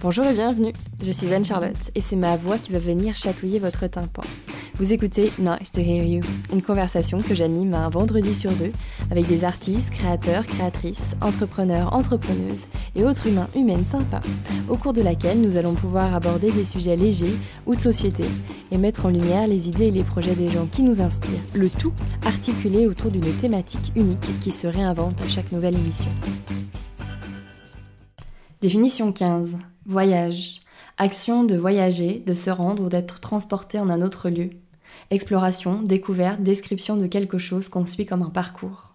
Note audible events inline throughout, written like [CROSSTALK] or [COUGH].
Bonjour et bienvenue, je suis Anne-Charlotte et c'est ma voix qui va venir chatouiller votre tympan. Vous écoutez Nice to Hear You, une conversation que j'anime un vendredi sur deux avec des artistes, créateurs, créatrices, entrepreneurs, entrepreneuses et autres humains, humaines sympas, au cours de laquelle nous allons pouvoir aborder des sujets légers ou de société et mettre en lumière les idées et les projets des gens qui nous inspirent, le tout articulé autour d'une thématique unique qui se réinvente à chaque nouvelle émission. Définition 15. Voyage. Action de voyager, de se rendre ou d'être transporté en un autre lieu. Exploration, découverte, description de quelque chose qu'on suit comme un parcours.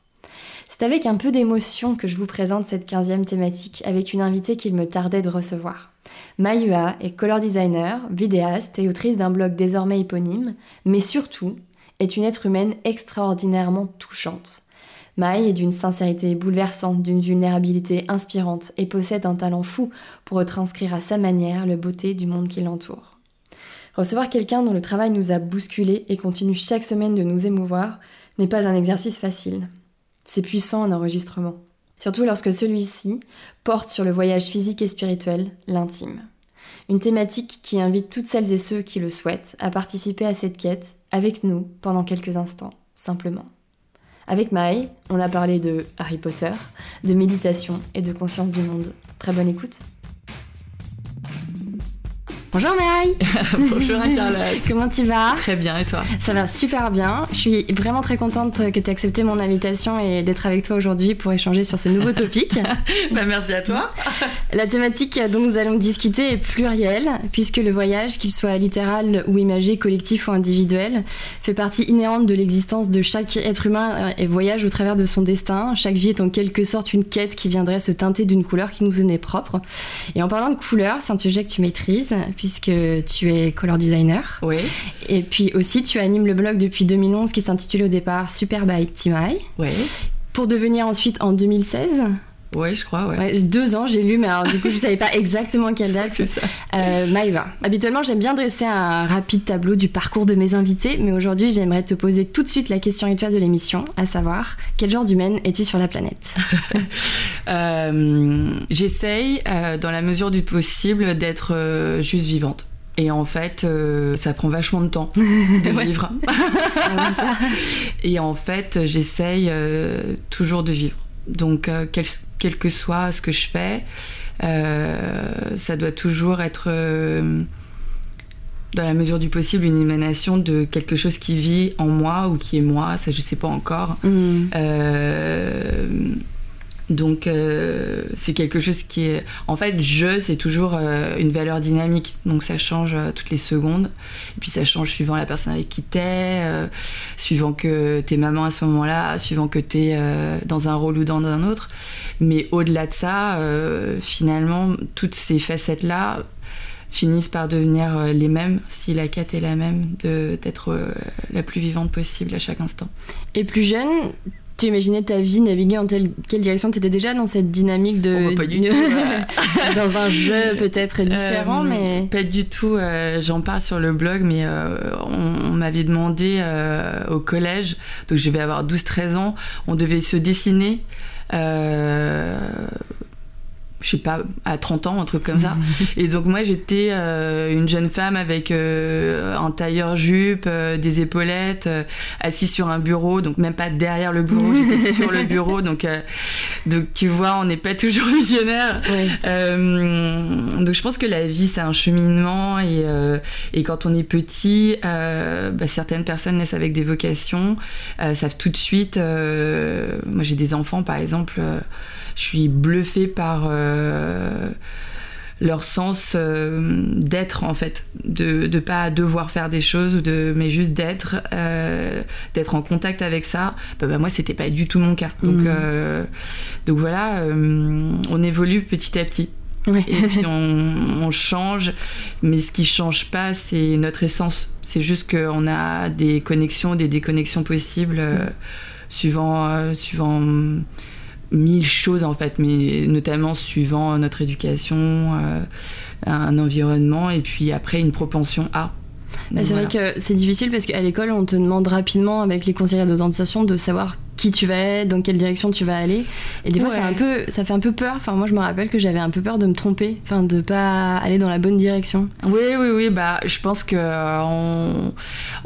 C'est avec un peu d'émotion que je vous présente cette quinzième thématique avec une invitée qu'il me tardait de recevoir. Mayua est color designer, vidéaste et autrice d'un blog désormais éponyme, mais surtout est une être humaine extraordinairement touchante. Mai est d'une sincérité bouleversante, d'une vulnérabilité inspirante et possède un talent fou pour retranscrire à sa manière le beauté du monde qui l'entoure. Recevoir quelqu'un dont le travail nous a bousculé et continue chaque semaine de nous émouvoir n'est pas un exercice facile. C'est puissant en enregistrement, surtout lorsque celui-ci porte sur le voyage physique et spirituel, l'intime. Une thématique qui invite toutes celles et ceux qui le souhaitent à participer à cette quête avec nous pendant quelques instants, simplement. Avec Maï, on a parlé de Harry Potter, de méditation et de conscience du monde. Très bonne écoute. Bonjour Maï [LAUGHS] [LAUGHS] Bonjour Charlotte Comment tu vas? Très bien et toi? Ça va super bien. Je suis vraiment très contente que tu aies accepté mon invitation et d'être avec toi aujourd'hui pour échanger sur ce nouveau topic. [LAUGHS] bah, merci à toi La thématique dont nous allons discuter est plurielle puisque le voyage, qu'il soit littéral ou imagé, collectif ou individuel, fait partie inhérente de l'existence de chaque être humain et voyage au travers de son destin. Chaque vie est en quelque sorte une quête qui viendrait se teinter d'une couleur qui nous est propre. Et en parlant de couleur, c'est un sujet que tu maîtrises puisque tu es color designer. Oui. Et puis aussi, tu animes le blog depuis 2011 qui s'intitule au départ Super by Timai. Oui. Pour devenir ensuite en 2016 Ouais, je crois, ouais. ouais deux ans, j'ai lu, mais alors du coup, je savais pas [LAUGHS] exactement quelle date. C'est ça. Euh, Maïva. Habituellement, j'aime bien dresser un rapide tableau du parcours de mes invités, mais aujourd'hui, j'aimerais te poser tout de suite la question rituelle de l'émission, à savoir, quel genre d'humaine es-tu sur la planète? [LAUGHS] Euh, J'essaye, euh, dans la mesure du possible, d'être euh, juste vivante. Et en fait, euh, ça prend vachement de temps de [LAUGHS] vivre. Ah Et en fait, j'essaye euh, toujours de vivre. Donc, euh, quel, quel, que soit ce que je fais, euh, ça doit toujours être, euh, dans la mesure du possible, une émanation de quelque chose qui vit en moi ou qui est moi. Ça, je sais pas encore. Mm. Donc, c'est quelque chose qui est. En fait, je, c'est toujours une valeur dynamique. Donc, ça change toutes les secondes. Et puis, ça change suivant la personne avec qui t'es, suivant que t'es maman à ce moment-là, suivant que t'es euh, dans un rôle ou dans un autre. Mais au-delà de ça, euh, finalement, toutes ces facettes-là finissent par devenir euh, les mêmes, si la quête est la même, d'être la plus vivante possible à chaque instant. Et plus jeune, tu imaginais ta vie naviguer en telle, quelle direction? Tu étais déjà dans cette dynamique de. Oh, pas du tout. euh, [LAUGHS] dans un jeu peut-être différent, euh, mais. Pas du tout. euh, J'en parle sur le blog, mais euh, on, on m'avait demandé au collège, donc je vais avoir 12-13 ans, on devait se dessiner. Je sais pas, à 30 ans, un truc comme ça. [LAUGHS] Et donc moi j'étais euh, une jeune femme avec euh, un tailleur jupe, euh, des épaulettes, assise sur un bureau, donc même pas derrière le bureau, [LAUGHS] j'étais sur le bureau. Donc, donc tu vois, on n'est pas toujours [LAUGHS] visionnaire. Ouais. Donc je pense que la vie c'est un cheminement et, et quand on est petit, bah, certaines personnes naissent avec des vocations, savent tout de suite. moi j'ai des enfants par exemple, je suis bluffée par euh, leur sens euh, d'être en fait, de ne pas devoir faire des choses de mais juste d'être, euh, d'être en contact avec ça. Bah, bah, moi c'était pas du tout mon cas. Donc euh, donc voilà, on évolue petit à petit. Ouais. Et puis on, on change, mais ce qui change pas, c'est notre essence. C'est juste qu'on a des connexions, des déconnexions possibles, euh, suivant, suivant mille choses en fait, mais notamment suivant notre éducation, euh, un environnement, et puis après une propension à. Bah, c'est Voilà. vrai que c'est difficile parce qu'à l'école, on te demande rapidement, avec les conseillers d'orientation, de savoir qui tu vas être, dans quelle direction tu vas aller. Et des fois, un peu, ça fait un peu peur. Enfin, moi, je me rappelle que j'avais un peu peur de me tromper, enfin, de pas aller dans la bonne direction. Oui, oui, oui. Bah, je pense que euh, on,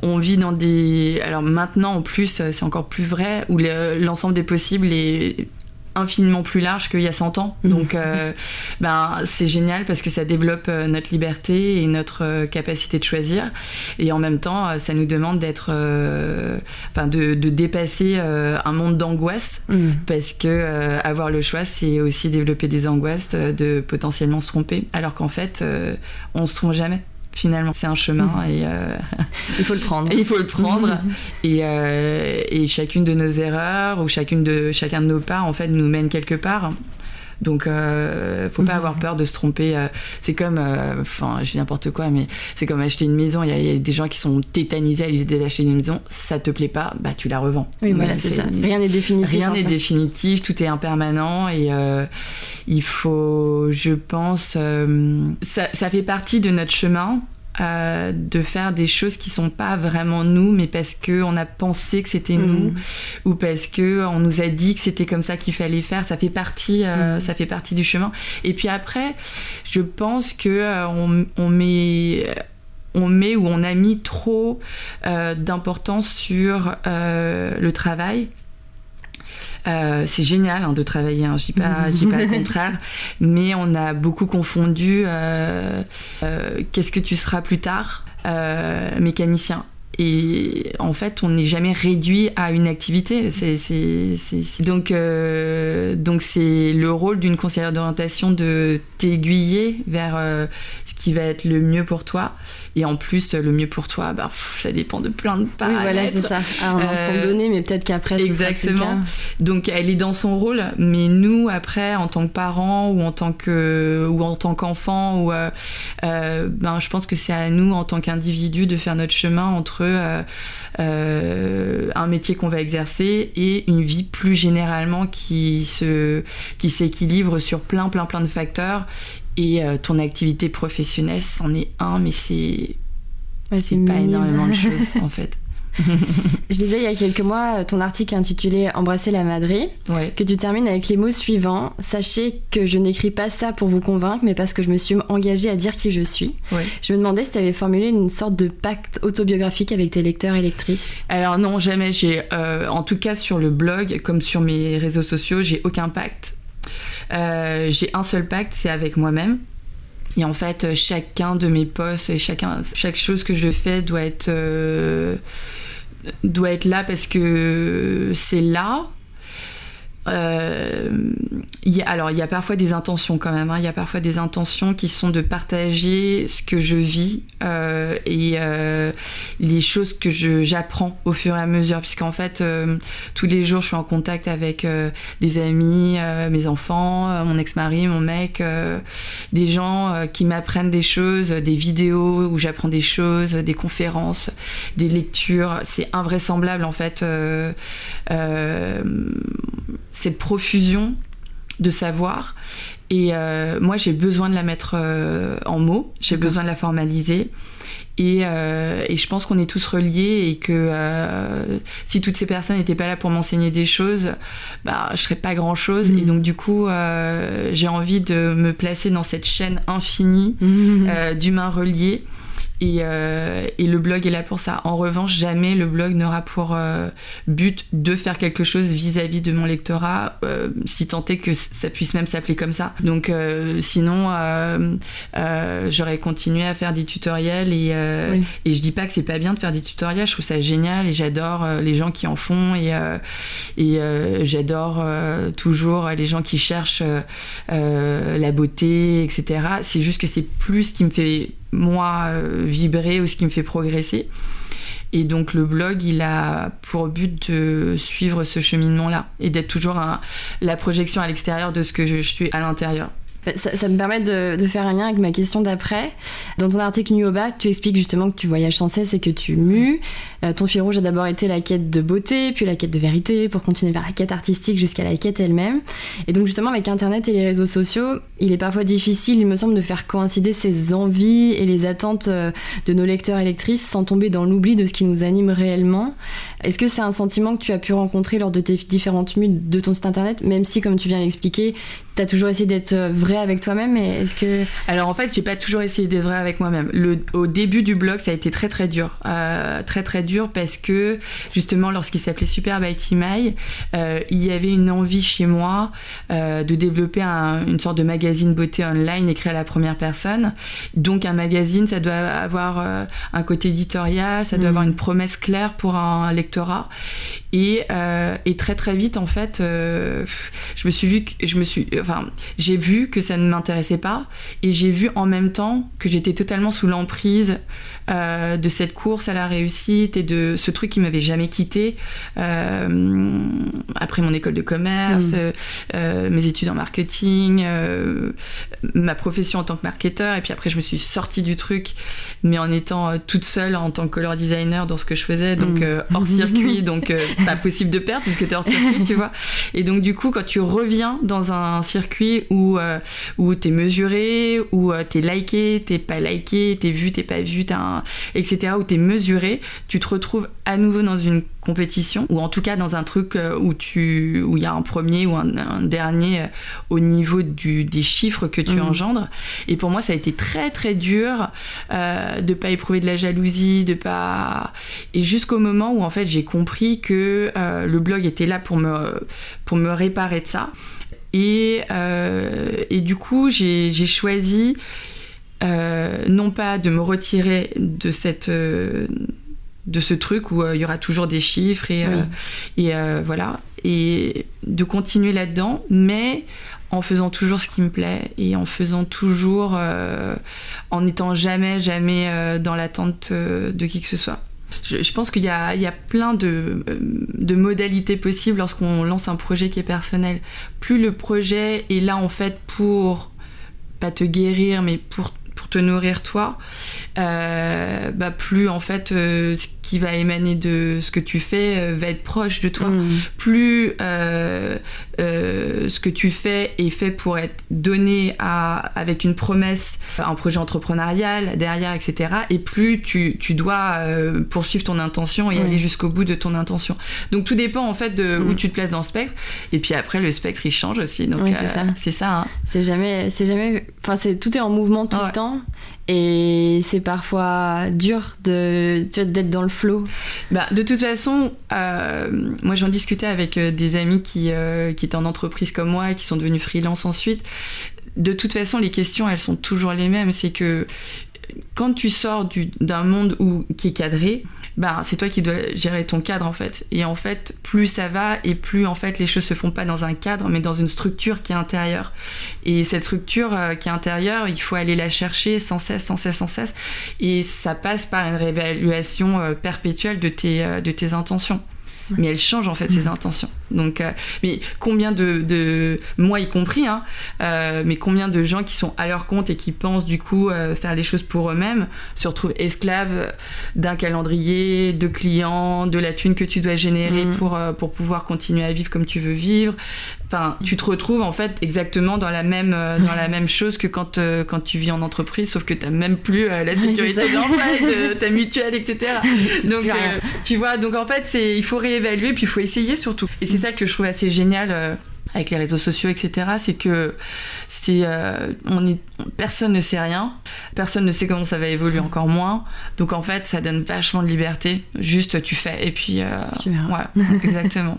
on, vit dans des. Alors maintenant, en plus, c'est encore plus vrai, où l'ensemble des possibles est infiniment plus large qu'il y a 100 ans. Mhm. Donc, euh, [LAUGHS] ben, c'est génial parce que ça développe euh, notre liberté et notre euh, capacité de choisir. Et en même temps, ça nous demande d'être, enfin, de, dépasser un monde d'angoisse mhm. parce que avoir le choix, c'est aussi développer des angoisses de potentiellement se tromper. Alors qu'en fait, on se trompe jamais finalement. C'est un chemin [LAUGHS] et euh, [LAUGHS] il faut le prendre. il faut [LAUGHS] le prendre et, euh, et, chacune de nos erreurs ou chacune de chacun de nos pas en fait nous mène quelque part. Donc, euh, faut pas avoir peur de se tromper. Euh, c'est comme, enfin, je dis n'importe quoi, mais c'est comme acheter une maison. Il y, a des gens qui sont tétanisés à l'idée d'acheter une maison. Ça te plaît pas, bah tu la revends. Oui, voilà, c'est ça. Rien n'est définitif. Rien n'est définitif. Tout est impermanent et il faut, je pense, ça, ça fait partie de notre chemin euh, de faire des choses qui sont pas vraiment nous, mais parce que on a pensé que c'était nous, mhm. ou parce que on nous a dit que c'était comme ça qu'il fallait faire. Ça fait partie, euh, mhm. ça fait partie du chemin. Et puis après, je pense que euh, on, met on met ou on a mis trop d'importance sur le travail euh, c'est génial hein, de travailler, hein, je dis pas, dis pas le contraire, mais on a beaucoup confondu euh, euh, qu'est-ce que tu seras plus tard, mécanicien. Et en fait, on n'est jamais réduit à une activité. C'est, Donc, donc c'est le rôle d'une conseillère d'orientation de t'aiguiller vers ce qui va être le mieux pour toi. Et en plus, le mieux pour toi, bah, ça dépend de plein de paramètres. Oui, voilà, c'est ça. À un instant euh, donné, mais peut-être qu'après, Exactement. Donc, elle est dans son rôle, mais nous, après, en tant que parents ou en tant que ou en tant qu'enfants, ou euh, euh, ben, je pense que c'est à nous, en tant qu'individus, de faire notre chemin entre un métier qu'on va exercer et une vie plus généralement qui se qui s'équilibre sur plein plein plein de facteurs et euh, ton activité professionnelle, c'en est un, mais c'est c'est pas énormément de [LAUGHS] choses en fait. [LAUGHS] je lisais il y a quelques mois ton article intitulé Embrasser la Madrid, que tu termines avec les mots suivants Sachez que je n'écris pas ça pour vous convaincre, mais parce que je me suis engagée à dire qui je suis. Je me demandais si tu avais formulé une sorte de pacte autobiographique avec tes lecteurs et lectrices. Alors, non, jamais. J'ai, euh, en tout cas, sur le blog, comme sur mes réseaux sociaux, j'ai aucun pacte. Euh, j'ai un seul pacte, c'est avec moi-même. Et en fait, chacun de mes posts et chacun, chaque chose que je fais doit être, euh, doit être là parce que c'est là euh, alors, il y a parfois des intentions quand même. Hein. Il y a parfois des intentions qui sont de partager ce que je vis euh, et euh, les choses que j'apprends au fur et à mesure. Puisqu'en fait, tous les jours, je suis en contact avec des amis, mes enfants, mon ex-mari, mon mec, des gens qui m'apprennent des choses, des vidéos où j'apprends des choses, des conférences, des lectures. C'est invraisemblable en fait cette profusion de savoir. Et euh, moi, j'ai besoin de la mettre euh, en mots, j'ai besoin de la formaliser. Et, euh, et je pense qu'on est tous reliés et que si toutes ces personnes n'étaient pas là pour m'enseigner des choses, bah, je serais pas grand chose. Et mm. donc, du coup, j'ai envie de me placer dans cette chaîne infinie mm. d'humains reliés euh, et, le blog est là pour ça. En revanche, jamais le blog n'aura pour euh, but de faire quelque chose vis-à-vis de mon lectorat, euh, si tant est que ça puisse même s'appeler comme ça. Donc sinon, j'aurais continué à faire des tutoriels et, et je dis pas que c'est pas bien de faire des tutoriels, je trouve ça génial et j'adore les gens qui en font et, et j'adore toujours les gens qui cherchent la beauté, etc. C'est juste que c'est plus ce qui me fait moi euh, vibrer ou ce qui me fait progresser. Et donc le blog, il a pour but de suivre ce cheminement-là et d'être toujours la projection à l'extérieur de ce que je, suis à l'intérieur. Bah, ça, me permet de, faire un lien avec ma question d'après. Dans ton article Nuoba, tu expliques justement que tu voyages sans cesse et que tu mues. Euh, ton fil rouge a d'abord été la quête de beauté, puis la quête de vérité, pour continuer vers la quête artistique jusqu'à la quête elle-même. Et donc justement, avec Internet et les réseaux sociaux, il est parfois difficile, il me semble, de faire coïncider ces envies et les attentes euh, de nos lecteurs et lectrices sans tomber dans l'oubli de ce qui nous anime réellement. Est-ce que c'est un sentiment que tu as pu rencontrer lors de tes différentes mues de ton site Internet, même si, comme tu viens d'expliquer, tu as toujours essayé d'être vrai avec toi-même est-ce que alors en fait j'ai pas toujours essayé d'être vrai avec moi-même. Le, au début du blog ça a été très très dur. Euh, très très dur parce que justement lorsqu'il s'appelait Super by Timai euh, il y avait une envie chez moi euh, de développer une sorte de magazine beauté online écrit à la première personne. Donc un magazine ça doit avoir un côté éditorial ça doit mm. avoir une promesse claire pour un lectorat. Et, et très très vite en fait je me suis vu que je me suis enfin j'ai vu que ça ne m'intéressait pas. Et j'ai vu en même temps que j'étais totalement sous l'emprise euh, de cette course à la réussite et de ce truc qui m'avait jamais quitté euh, après mon école de commerce, mm. euh, mes études en marketing, ma profession en tant que marketeur et puis après je me suis sortie du truc mais en étant toute seule en tant que color designer dans ce que je faisais donc mm. hors circuit [LAUGHS] donc pas possible de perdre puisque tu es hors circuit tu vois et donc du coup quand tu reviens dans un circuit où où t'es mesuré où t'es liké t'es pas liké t'es vu t'es pas vu t'as un etc., où tu es mesuré, tu te retrouves à nouveau dans une compétition, ou en tout cas dans un truc euh, où tu où il y a un premier ou un, dernier euh, au niveau du, des chiffres que tu mm. engendres. Et pour moi, ça a été très très dur euh, de pas éprouver de la jalousie, de pas et jusqu'au moment où en fait j'ai compris que euh, le blog était là pour me pour me réparer de ça. Et, et du coup, j'ai choisi non pas de me retirer de cette euh, de ce truc où euh, il y aura toujours des chiffres et, et voilà. Et de continuer là-dedans mais en faisant toujours ce qui me plaît et en faisant toujours en n'étant jamais jamais dans l'attente de qui que ce soit. Je, pense qu'il y, y a, plein de, de modalités possibles lorsqu'on lance un projet qui est personnel. Plus le projet est là en fait pour pas te guérir, mais pour te nourrir toi, euh, bah plus en fait euh, ce qui va émaner de ce que tu fais euh, va être proche de toi. Mm. Plus ce que tu fais est fait pour être donné à, avec une promesse, un projet entrepreneurial derrière, etc. Et plus tu, tu dois poursuivre ton intention et aller jusqu'au bout de ton intention. Donc tout dépend en fait de où mm. tu te places dans le spectre. Et puis après le spectre il change aussi. Donc c'est ça. C'est ça. Hein. C'est jamais, c'est jamais, enfin c'est tout est en mouvement tout le temps et c'est parfois dur de d'être dans le flow. Bah, de toute façon, euh, moi j'en discutais avec euh, des amis qui, euh, qui étaient en entreprise comme moi et qui sont devenus freelance ensuite. De toute façon, les questions elles sont toujours les mêmes. C'est que quand tu sors d'un monde où, qui est cadré, ben, c'est toi qui dois gérer ton cadre en fait. Et en fait, plus ça va et plus en fait les choses se font pas dans un cadre, mais dans une structure qui est intérieure. Et cette structure euh, qui est intérieure, il faut aller la chercher sans cesse, sans cesse, sans cesse. Et ça passe par une réévaluation euh, perpétuelle de tes, euh, de tes intentions mais elle change en fait ses intentions. Donc, euh, mais combien de, de, moi y compris, hein, euh, mais combien de gens qui sont à leur compte et qui pensent du coup euh, faire les choses pour eux-mêmes se retrouvent esclaves d'un calendrier, de clients, de la thune que tu dois générer mm. pour, pour pouvoir continuer à vivre comme tu veux vivre. Enfin, tu te retrouves en fait exactement dans la même, dans la même chose que quand, quand tu vis en entreprise, sauf que tu n'as même plus la sécurité de l'emploi, [LAUGHS] ta mutuelle, etc. Donc, tu vois, donc en fait, il faut réévaluer, puis il faut essayer surtout. Et c'est ça que je trouve assez génial euh, avec les réseaux sociaux, etc. C'est que c'est, euh, on personne ne sait rien, personne ne sait comment ça va évoluer encore moins. Donc en fait, ça donne vachement de liberté. Juste, tu fais et puis. Euh, ouais, [LAUGHS] exactement.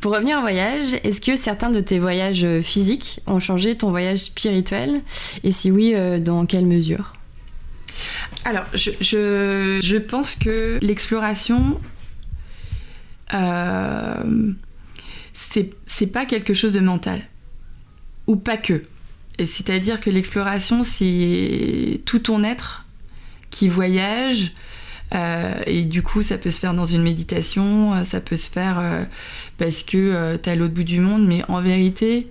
Pour revenir en voyage, est-ce que certains de tes voyages physiques ont changé ton voyage spirituel? Et si oui, dans quelle mesure? Alors, je, je, je, pense que l'exploration, euh, c'est pas quelque chose de mental. Ou pas que. C'est-à-dire que l'exploration, c'est tout ton être qui voyage. Euh, et du coup, ça peut se faire dans une méditation, euh, ça peut se faire parce que tu es à l'autre bout du monde. Mais en vérité,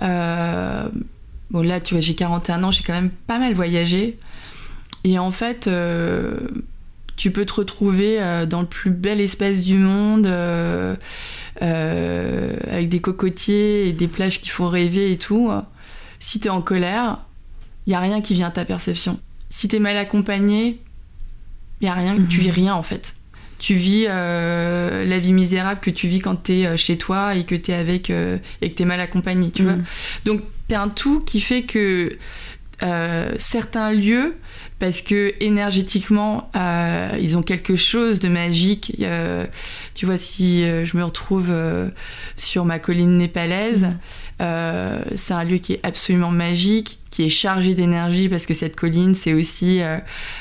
bon là tu vois j'ai 41 ans, j'ai quand même pas mal voyagé. Et en fait, euh, tu peux te retrouver euh, dans le plus bel espace du monde, euh, avec des cocotiers et des plages qui font rêver et tout. Si t'es en colère, il y a rien qui vient à ta perception. Si t'es mal accompagné, il y a rien, tu vis mhm. rien en fait. Tu vis la vie misérable que tu vis quand t'es chez toi et que t'es avec et que t'es mal accompagné, tu vois. Mhm. Donc t'es un tout qui fait que certains lieux parce que énergétiquement, euh, ils ont quelque chose de magique. tu vois, si euh, je me retrouve euh, sur ma colline népalaise, mm. c'est un lieu qui est absolument magique, qui est chargé d'énergie, parce que cette colline, c'est aussi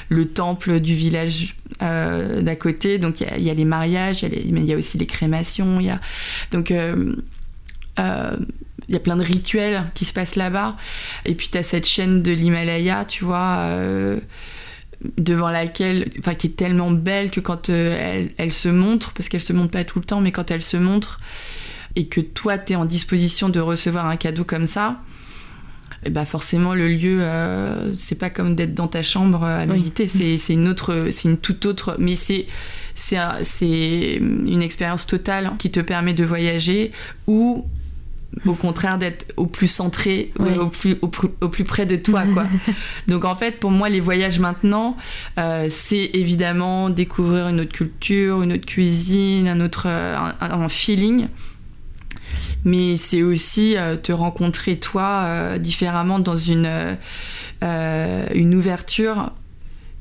le temple du village d'à côté. Donc il y, a les mariages, mais il y a aussi les crémations. Y a... Donc il y a plein de rituels qui se passent là-bas. Et puis tu as cette chaîne de l'Himalaya, tu vois, euh, devant laquelle, enfin, qui est tellement belle que quand euh, elle, se montre, parce qu'elle se montre pas tout le temps, mais quand elle se montre, et que toi, tu es en disposition de recevoir un cadeau comme ça, et bah forcément le lieu euh, c'est pas comme d'être dans ta chambre à méditer c'est une autre c'est une toute autre mais c'est c'est une expérience totale qui te permet de voyager ou au contraire d'être au plus centré, au, plus, au, plus près de toi. Quoi. [LAUGHS] Donc en fait, pour moi, les voyages maintenant, euh, c'est évidemment découvrir une autre culture, une autre cuisine, un autre euh, un, feeling. Mais c'est aussi euh, te rencontrer toi différemment dans une, une ouverture,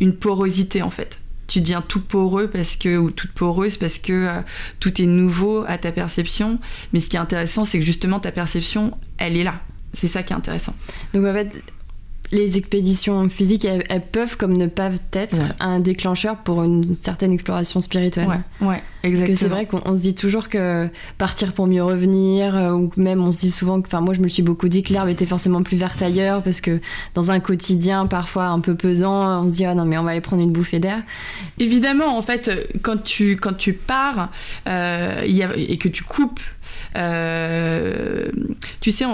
une porosité en fait tu deviens tout poreux parce que ou toute poreuse parce que euh, tout est nouveau à ta perception. Mais ce qui est intéressant, c'est que justement ta perception, elle est là. C'est ça qui est intéressant. Donc en fait, les expéditions physiques, elles, peuvent comme ne pas être un déclencheur pour une certaine exploration spirituelle. Ouais, ouais exactement. Parce que c'est vrai qu'on se dit toujours que partir pour mieux revenir, euh, ou même on se dit souvent que, enfin moi je me suis beaucoup dit que l'herbe était forcément plus verte ailleurs, parce que dans un quotidien parfois un peu pesant, on se dit ah non mais on va aller prendre une bouffée d'air. Évidemment, en fait, quand tu, quand tu pars euh, y a, et que tu coupes euh, tu sais,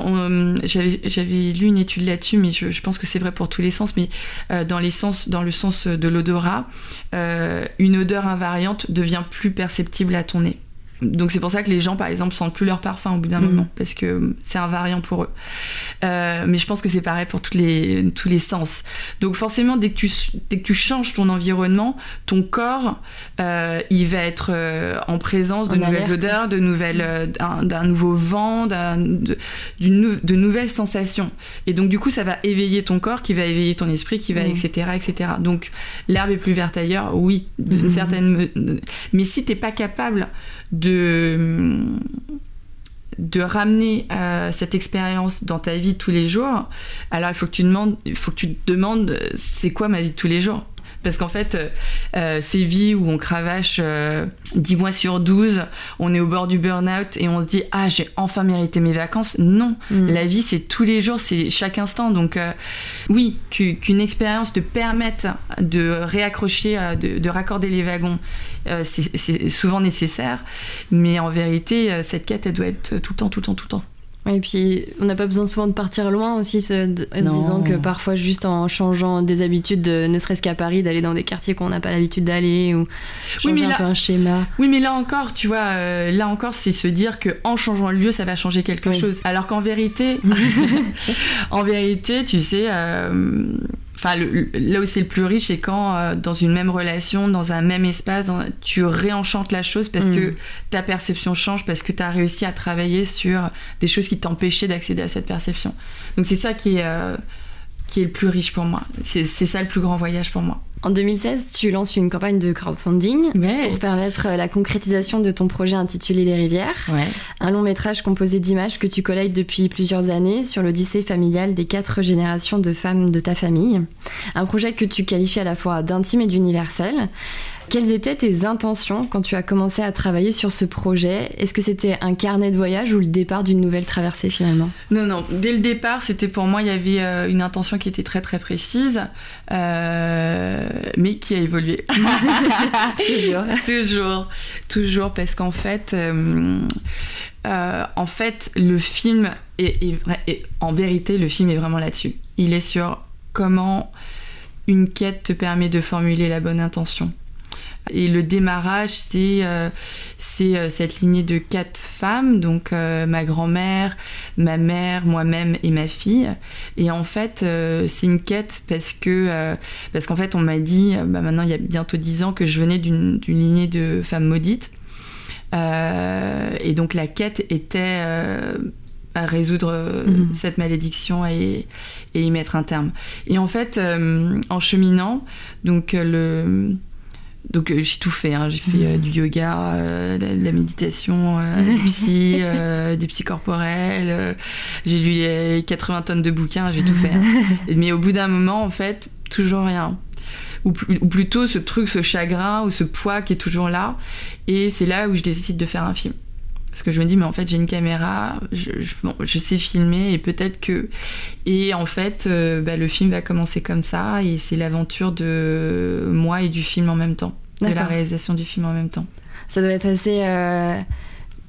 j'avais lu une étude là-dessus, mais je, pense que c'est vrai pour tous les sens, mais euh, dans, le sens de l'odorat, euh, une odeur invariante devient plus perceptible à ton nez. Donc c'est pour ça que les gens, par exemple, sentent plus leur parfum au bout d'un mm. moment, parce que c'est invariant pour eux. Euh, mais je pense que c'est pareil pour tous les, tous les sens. Donc forcément, dès que tu, dès que tu changes ton environnement, ton corps, euh, il va être euh, en présence de nouvelles odeurs, de nouvelles, d'un nouveau vent, de, de, nouvelles sensations. Et donc du coup, ça va éveiller ton corps, qui va éveiller ton esprit, qui va, etc., mm. etc. Donc l'herbe est plus verte ailleurs, oui, d'une mm. certaine... Mais si t'es pas capable de, de ramener euh, cette expérience dans ta vie de tous les jours, alors il faut que tu, demandes, il faut que tu te demandes c'est quoi ma vie de tous les jours? Parce qu'en fait, euh, euh, ces vies où on cravache 10 mois sur 12, on est au bord du burn-out et on se dit Ah, j'ai enfin mérité mes vacances. Non, mm. la vie, c'est tous les jours, c'est chaque instant. Donc, oui, qu'une expérience te permette de réaccrocher, de, de raccorder les wagons euh, c'est souvent nécessaire. Mais en vérité, euh, cette quête, elle doit être tout le temps, tout le temps, tout le temps. Et puis, on n'a pas besoin souvent de partir loin aussi, se, disant que parfois, juste en changeant des habitudes, ne serait-ce qu'à Paris, d'aller dans des quartiers qu'on n'a pas l'habitude d'aller ou changer un peu un schéma. Oui, mais là encore, tu vois, euh, là encore, c'est se dire que en changeant le lieu, ça va changer quelque chose. Alors qu'en vérité, [LAUGHS] en vérité, tu sais, Enfin, là où c'est le plus riche, c'est quand euh, dans une même relation, dans un même espace, tu réenchantes la chose parce que mm. ta perception change, parce que tu as réussi à travailler sur des choses qui t'empêchaient d'accéder à cette perception. Donc c'est ça qui est, euh, qui est le plus riche pour moi. C'est ça le plus grand voyage pour moi. En 2016, tu lances une campagne de crowdfunding pour permettre la concrétisation de ton projet intitulé Les Rivières. Un long métrage composé d'images que tu collectes depuis plusieurs années sur l'odyssée familiale des quatre générations de femmes de ta famille. Un projet que tu qualifies à la fois d'intime et d'universel. Quelles étaient tes intentions quand tu as commencé à travailler sur ce projet? Est-ce que c'était un carnet de voyage ou le départ d'une nouvelle traversée finalement? Non, non. Dès le départ, c'était pour moi, il y avait euh, une intention qui était très très précise, euh, mais qui a évolué. [LAUGHS] [LAUGHS] toujours. toujours. Toujours, parce qu'en fait... Euh, en fait, le film est, en vérité, le film est vraiment là-dessus. Il est sur comment une quête te permet de formuler la bonne intention. Et le démarrage, c'est euh, euh, cette lignée de quatre femmes, donc euh, ma grand-mère, ma mère, moi-même et ma fille. Et en fait, c'est une quête parce que parce qu'en fait, on m'a dit, bah, maintenant il y a bientôt dix ans, que je venais d'une lignée de femmes maudites. et donc la quête était à résoudre mhm. cette malédiction et, et, y mettre un terme. Et en fait, en cheminant, donc le donc euh, j'ai tout fait, hein. j'ai fait euh, du yoga, euh, de la méditation, [LAUGHS] du psy, des psy corporels, j'ai lu 80 tonnes de bouquins, j'ai tout fait. Hein. [LAUGHS] Mais au bout d'un moment, en fait, toujours rien. Ou, ou, plutôt ce truc, ce chagrin ou ce poids qui est toujours là. Et c'est là où je décide de faire un film. Parce que je me dis, mais en fait, j'ai une caméra, je, je, sais filmer et peut-être que. Et en fait, euh, bah, le film va commencer comme ça et c'est l'aventure de moi et du film en même temps. De la réalisation du film en même temps. Ça doit être assez. Euh,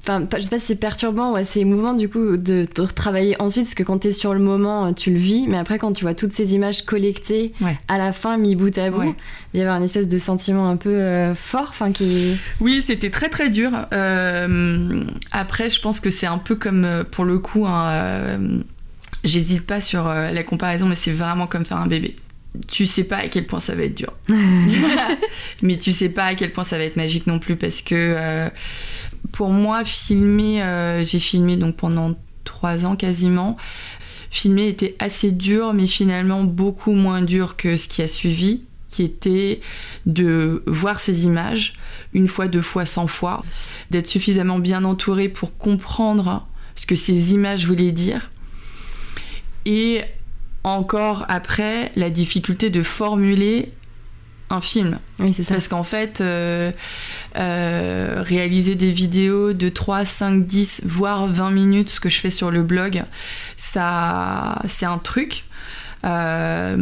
enfin, je sais pas si c'est perturbant ou assez émouvant du coup de, de retravailler ensuite, parce que quand tu es sur le moment, tu le vis, mais après quand tu vois toutes ces images collectées à la fin, mis bout à bout, il y avait un espèce de sentiment un peu euh, fort, enfin qui. Oui, c'était très très dur. Euh, après, je pense que c'est un peu comme euh, pour le coup, hein, j'hésite pas sur la comparaison, mais c'est vraiment comme faire un bébé tu sais pas à quel point ça va être dur. [LAUGHS] [LAUGHS] mais tu sais pas à quel point ça va être magique non plus parce que pour moi, filmer, euh, j'ai filmé donc pendant trois ans quasiment. Filmer était assez dur, mais finalement beaucoup moins dur que ce qui a suivi, qui était de voir ces images une fois, deux fois, cent fois, d'être suffisamment bien entouré pour comprendre ce que ces images voulaient dire. Et encore après, la difficulté de formuler un film. Oui, c'est ça. Parce qu'en fait, euh, euh, réaliser des vidéos de 3, 5, 10, voire 20 minutes, ce que je fais sur le blog, ça, c'est un truc. Euh,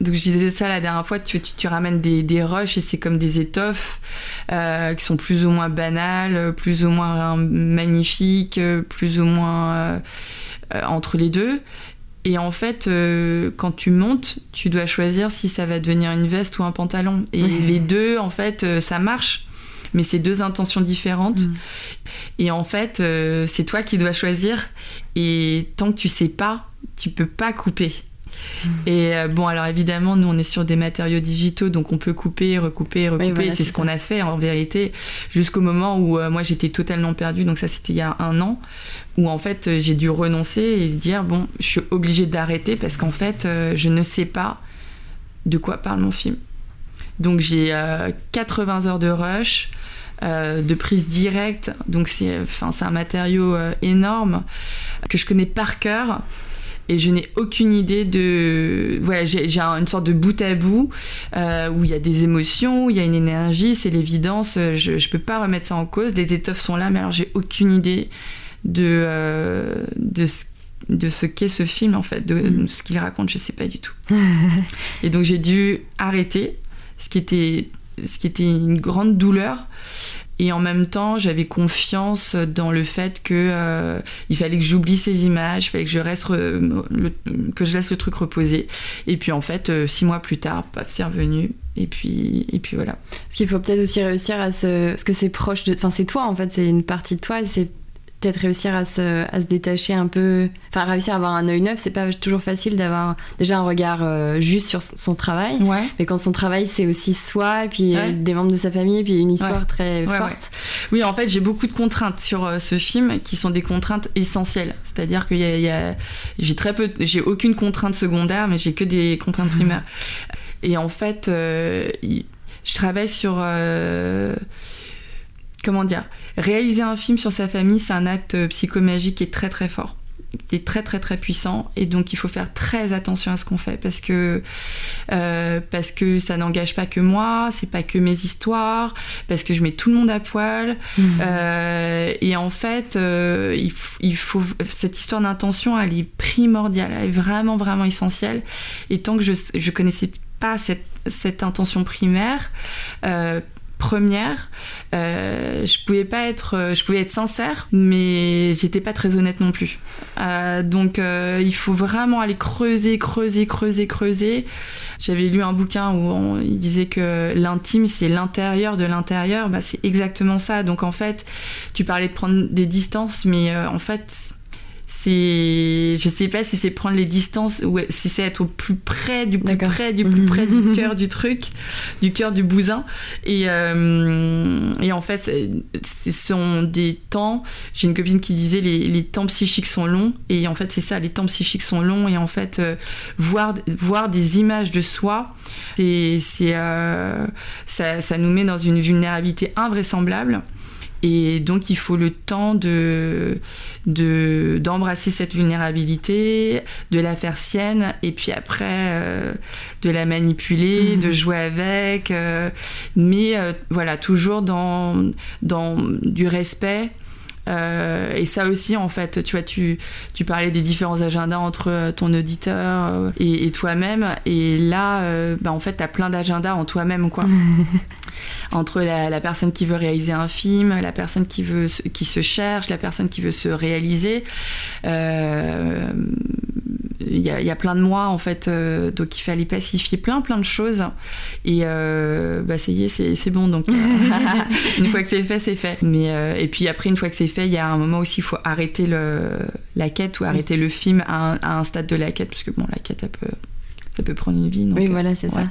donc je disais ça la dernière fois, tu, tu, ramènes des, des rushs et c'est comme des étoffes qui sont plus ou moins banales, plus ou moins magnifiques, plus ou moins entre les deux. Et en fait, euh, quand tu montes, tu dois choisir si ça va devenir une veste ou un pantalon. Et les deux, en fait, euh, ça marche. Mais c'est deux intentions différentes. Mm. Et en fait, euh, c'est toi qui dois choisir. Et tant que tu sais pas, tu peux pas couper. Et bon, alors évidemment, nous on est sur des matériaux digitaux, donc on peut couper, recouper, recouper. c'est ce qu'on a fait en vérité, jusqu'au moment où moi j'étais totalement perdue. Donc ça, c'était il y a un an, où en fait j'ai dû renoncer et dire bon, je suis obligée d'arrêter parce qu'en fait euh, je ne sais pas de quoi parle mon film. Donc j'ai 80 euh, heures de rush, euh, de prise directe, donc c'est enfin c'est un matériau énorme que je connais par cœur et je n'ai aucune idée de voilà j'ai une sorte de bout à bout où il y a des émotions où il y a une énergie c'est l'évidence je je peux pas remettre ça en cause les étoffes sont là mais alors j'ai aucune idée de, euh, de, de ce qu'est ce film, en fait, de, mm. ce qu'il raconte, je sais pas du tout. [LAUGHS] et donc j'ai dû arrêter, ce qui était, ce qui était une grande douleur. Et en même temps, j'avais confiance dans le fait que euh, il fallait que j'oublie ces images, il fallait que je que je laisse le truc reposer. Et puis en fait, euh, six mois plus tard, paf, c'est revenu. Et puis et puis voilà. Parce qu'il faut peut-être aussi réussir à se, parce que c'est proche de, enfin c'est toi en fait, c'est une partie de toi, c'est peut-être réussir à se, à se, détacher un peu, enfin réussir à avoir un œil neuf, c'est pas toujours facile d'avoir déjà un regard euh, juste sur son travail, mais quand son travail c'est aussi soi, et puis euh, des membres de sa famille, et puis une histoire très forte. Oui, en fait j'ai beaucoup de contraintes sur euh, ce film qui sont des contraintes essentielles, c'est-à-dire que y a, j'ai très peu, j'ai aucune contrainte secondaire, mais j'ai que des contraintes primaires. [LAUGHS] Et en fait, je travaille sur comment dire, réaliser un film sur sa famille, c'est un acte psychomagique qui est très très fort. Qui est très très très puissant et donc il faut faire très attention à ce qu'on fait parce que euh, parce que ça n'engage pas que moi c'est pas que mes histoires parce que je mets tout le monde à poil. Mmh. euh, et en fait euh, il, faut cette histoire d'intention elle est primordiale elle est vraiment vraiment essentielle. Et tant que je je connaissais pas cette, cette intention primaire première, euh, je pouvais pas être, je pouvais être sincère, mais j'étais pas très honnête non plus. Euh, donc euh, il faut vraiment aller creuser, creuser, creuser, creuser. J'avais lu un bouquin où il disait que l'intime c'est l'intérieur de l'intérieur. Bah, c'est exactement ça. Donc en fait, tu parlais de prendre des distances, mais en fait je sais pas si c'est prendre les distances ou si c'est être au plus près du plus près du plus près du [LAUGHS] cœur du truc, du cœur du bousin. Et, euh, et en fait, ce sont des temps. J'ai une copine qui disait les, les, temps psychiques sont longs et en fait c'est ça, les temps psychiques sont longs et en fait euh, voir voir des images de soi, c'est euh, ça, ça nous met dans une vulnérabilité invraisemblable. Et donc il faut le temps de d'embrasser cette vulnérabilité, de la faire sienne, et puis après euh, de la manipuler, mmh. de jouer avec, euh, mais euh, voilà toujours dans dans du respect euh, et ça aussi, en fait, tu vois, tu, tu parlais des différents agendas entre euh, ton auditeur euh, et, toi-même. Et là, bah, en fait, tu as plein d'agendas en toi-même, quoi. [LAUGHS] entre la, la, personne qui veut réaliser un film, la personne qui, veut, qui se cherche, la personne qui veut se réaliser. Euh, il y, y, a plein de mois en fait, euh, donc il fallait pacifier plein plein de choses. Et euh, bah ça y est, c'est bon. Donc euh, [LAUGHS] [LAUGHS] une fois que c'est fait, c'est fait. Mais et puis après, une fois que c'est fait, il y a un moment aussi, il faut arrêter le, la quête ou arrêter le film à un, à un, stade de la quête, parce que bon, la quête, elle peut ça peut prendre une vie. Donc, oui, voilà, c'est ça.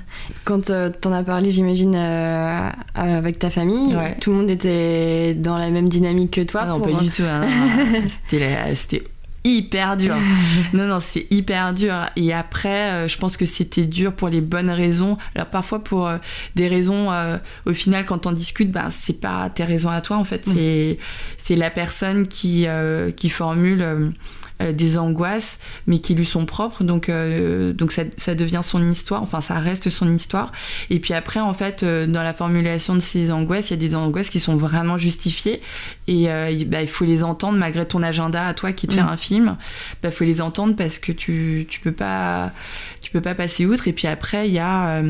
Quand euh, t'en as parlé, j'imagine, avec ta famille, tout le monde était dans la même dynamique que toi. Ah non, pas du tout. Hein. [LAUGHS] c'était hyper dur. [LAUGHS] non, non, c'est hyper dur. Et après, euh, je pense que c'était dur pour les bonnes raisons. Alors parfois pour euh, des raisons, euh, au final, quand on discute, ben c'est pas tes raisons à toi. En fait, c'est c'est la personne qui qui formule des angoisses, mais qui lui sont propres. Donc, donc ça, ça, devient son histoire. Enfin, ça reste son histoire. Et puis après, en fait, dans la formulation de ces angoisses, il y a des angoisses qui sont vraiment justifiées. Et bah, il faut les entendre malgré ton agenda à toi qui te fait mm. un film. Il bah, faut les entendre parce que tu, tu peux pas tu peux pas passer outre. Et puis après, il y a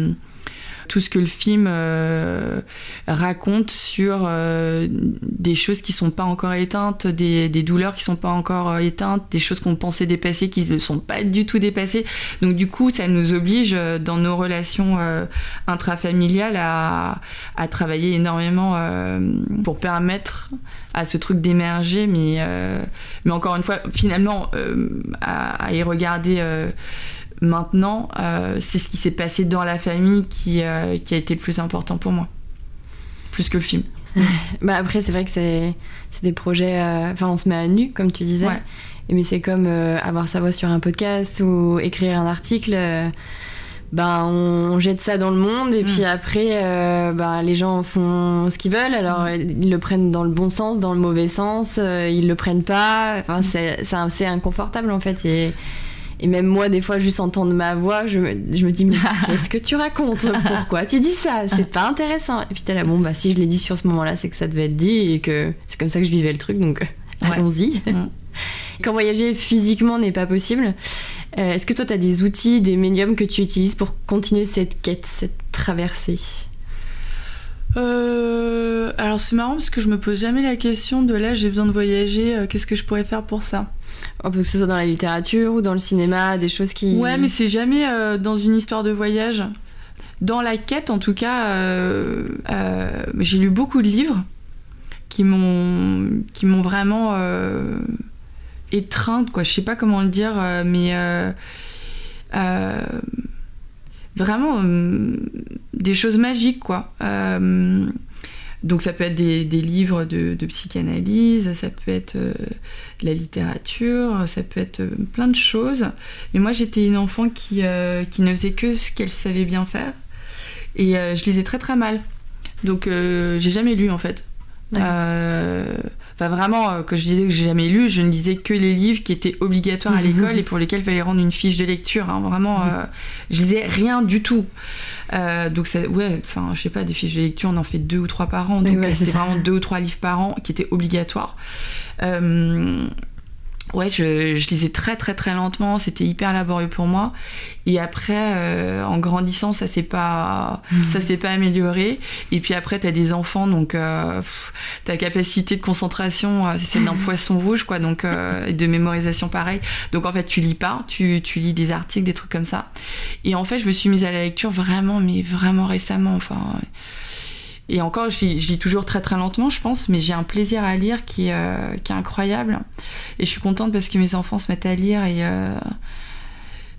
tout ce que le film euh, raconte sur euh, des choses qui sont pas encore éteintes, des, des douleurs qui sont pas encore euh, éteintes, des choses qu'on pensait dépasser qui ne sont pas du tout dépassées. Donc du coup, ça nous oblige dans nos relations intrafamiliales à, à, travailler énormément pour permettre à ce truc d'émerger, mais, mais encore une fois, finalement, à, à, y regarder Maintenant, euh, c'est ce qui s'est passé dans la famille qui, euh, qui, a été le plus important pour moi, plus que le film. [LAUGHS] bah après, c'est vrai que c'est des projets. Euh, enfin, on se met à nu, comme tu disais. Mais c'est comme avoir sa voix sur un podcast ou écrire un article. ben, on, jette ça dans le monde et puis mm. après, ben, les gens font ce qu'ils veulent. Alors, mm. ils le prennent dans le bon sens, dans le mauvais sens, ils le prennent pas. Enfin, mm. c'est assez inconfortable en fait. Et, et même moi, des fois, juste entendre ma voix, je me, je me dis, mais [LAUGHS] qu'est-ce que tu racontes? Pourquoi tu dis ça? C'est pas intéressant. Et puis t'es là, bon, bah si je l'ai dit sur ce moment-là, c'est que ça devait être dit et que c'est comme ça que je vivais le truc, donc allons-y. [LAUGHS] Quand voyager physiquement n'est pas possible, euh, est-ce que toi, tu as des outils, des médiums que tu utilises pour continuer cette quête, cette traversée? Euh, alors c'est marrant parce que je me pose jamais la question de là j'ai besoin de voyager, euh, qu'est-ce que je pourrais faire pour ça? Que ce soit dans la littérature ou dans le cinéma, des choses qui. Ouais, mais c'est jamais euh, dans une histoire de voyage. Dans la quête, en tout cas, euh, euh, j'ai lu beaucoup de livres qui m'ont qui m'ont vraiment étreinte, quoi. Je sais pas comment le dire, mais vraiment des choses magiques, quoi. Donc ça peut être des, livres de, psychanalyse, ça peut être euh, de la littérature, ça peut être euh, plein de choses. Mais moi j'étais une enfant qui, euh, qui ne faisait que ce qu'elle savait bien faire. Et je lisais très très mal. Donc j'ai jamais lu en fait. Enfin, vraiment, que je disais que j'ai jamais lu, je ne lisais que les livres qui étaient obligatoires à l'école et pour lesquels il fallait rendre une fiche de lecture. Hein. Vraiment, je lisais rien du tout. Euh, donc, ça, ouais, enfin, je sais pas, des fiches de lecture, on en fait deux ou trois par an. Donc, c'était vraiment deux ou trois livres par an qui étaient obligatoires. Euh, ouais, je, je, lisais très très très lentement, c'était hyper laborieux pour moi. Et après, euh, en grandissant, ça s'est pas, mmh. ça s'est pas amélioré. Et puis après, t'as des enfants, donc euh, ta capacité de concentration, euh, c'est celle d'un [LAUGHS] poisson rouge, quoi. Donc euh, et de mémorisation, pareil. Donc en fait, tu lis pas, tu, tu lis des articles, des trucs comme ça. Et en fait, je me suis mise à la lecture vraiment, mais vraiment récemment. Enfin. Et encore, je lis, toujours très très lentement, je pense, mais j'ai un plaisir à lire qui, euh, qui est incroyable. Et je suis contente parce que mes enfants se mettent à lire et euh,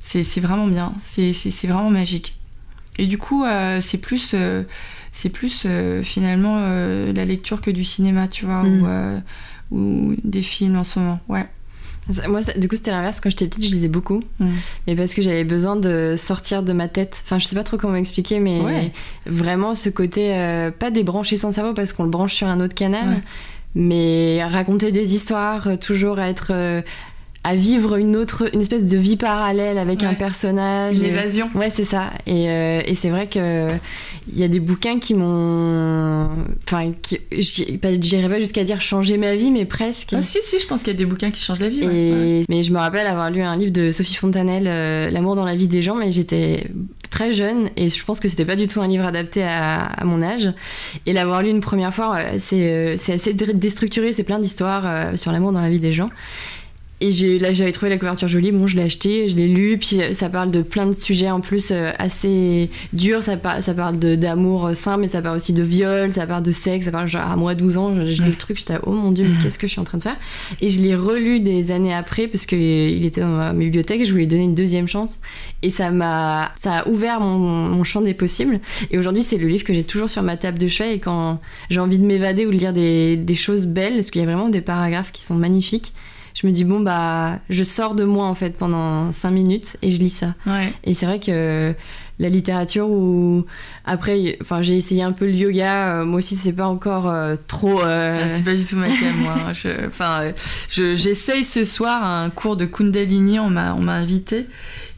c'est vraiment bien, c'est vraiment magique. Et du coup, euh, c'est plus, euh, c'est plus euh, finalement la lecture que du cinéma, tu vois, mm. ou, ou des films en ce moment. Ouais. Moi, du coup, c'était l'inverse. Quand j'étais petite, je lisais beaucoup. Mais parce que j'avais besoin de sortir de ma tête. Enfin, je sais pas trop comment expliquer, mais ouais. vraiment ce côté, euh, pas débrancher son cerveau parce qu'on le branche sur un autre canal, ouais. mais raconter des histoires, toujours être. Euh, à vivre une autre, une espèce de vie parallèle avec ouais. un personnage. Une évasion. Ouais, c'est ça. Et, euh, et c'est vrai que il y a des bouquins qui m'ont, enfin, j'irais pas jusqu'à dire changer ma vie, mais presque. Ah si si, je pense qu'il y a des bouquins qui changent la vie. Et... Ouais. Mais je me rappelle avoir lu un livre de Sophie Fontanelle, euh, L'amour dans la vie des gens, mais j'étais très jeune et je pense que c'était pas du tout un livre adapté à, à mon âge. Et l'avoir lu une première fois, c'est euh, c'est assez déstructuré, c'est plein d'histoires sur l'amour dans la vie des gens. Et j'ai, là, j'avais trouvé la couverture jolie, bon, je l'ai acheté, je l'ai lu, puis ça parle de plein de sujets en plus euh, assez durs. Ça, par, ça parle de, d'amour sain, mais ça parle aussi de viol, ça parle de sexe, ça parle genre à moi 12 ans, je, je lis le truc, j'étais oh mon dieu, mais qu'est-ce que je suis en train de faire? Et je l'ai relu des années après, parce qu'il était dans ma bibliothèque, et je voulais lui donner une deuxième chance. Et ça m'a, ça a ouvert mon, mon champ des possibles. Et aujourd'hui, c'est le livre que j'ai toujours sur ma table de chevet, et quand j'ai envie de m'évader ou de lire des, des choses belles, parce qu'il y a vraiment des paragraphes qui sont magnifiques je me dis bon bah je sors de moi en fait pendant cinq minutes et je lis ça. Ouais. Et c'est vrai que la littérature ou après enfin j'ai essayé un peu le yoga euh, moi aussi c'est pas encore euh, trop euh... ah, c'est pas du tout ma cam moi [LAUGHS] enfin je, j'essaye ce soir un cours de kundalini on m'a on m'a invité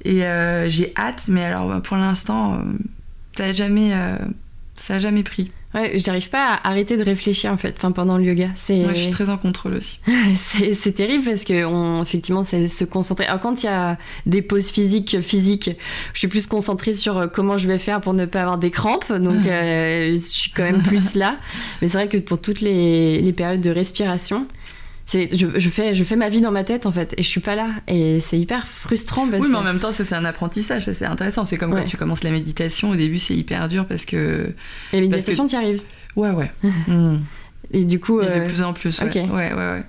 et euh, j'ai hâte mais alors pour l'instant ça a jamais ça a jamais pris Ouais, j'arrive pas à arrêter de réfléchir en fait, enfin pendant le yoga. C'est. Ouais, je suis très en contrôle aussi. [LAUGHS] c'est, c'est terrible parce que on, effectivement, c'est se concentrer. Alors quand il y a des pauses physiques, physiques, je suis plus concentrée sur comment je vais faire pour ne pas avoir des crampes, donc euh, je suis quand même plus là. [LAUGHS] Mais c'est vrai que pour toutes les, les périodes de respiration, c'est je, je, fais je fais ma vie dans ma tête en fait et je suis pas là. Et c'est hyper frustrant parce oui mais que... en même temps ça c'est un apprentissage ça c'est intéressant. C'est comme Ouais. quand tu commences la méditation au début c'est hyper dur parce que et la méditation parce t'y arrives ouais ouais. [LAUGHS] Mm. et du coup Et de euh, plus en plus ouais. ouais ouais, ouais.